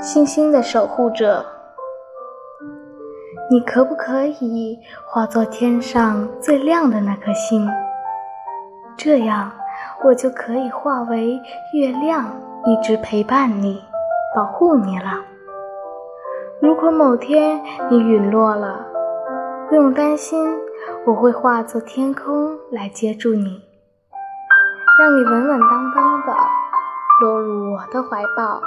星星的守护者。你可不可以化作天上最亮的那颗星？这样我就可以化为月亮一直陪伴你保护你了。如果某天你陨落了不用担心我会化作天空来接住你让你稳稳当当的落入我的怀抱。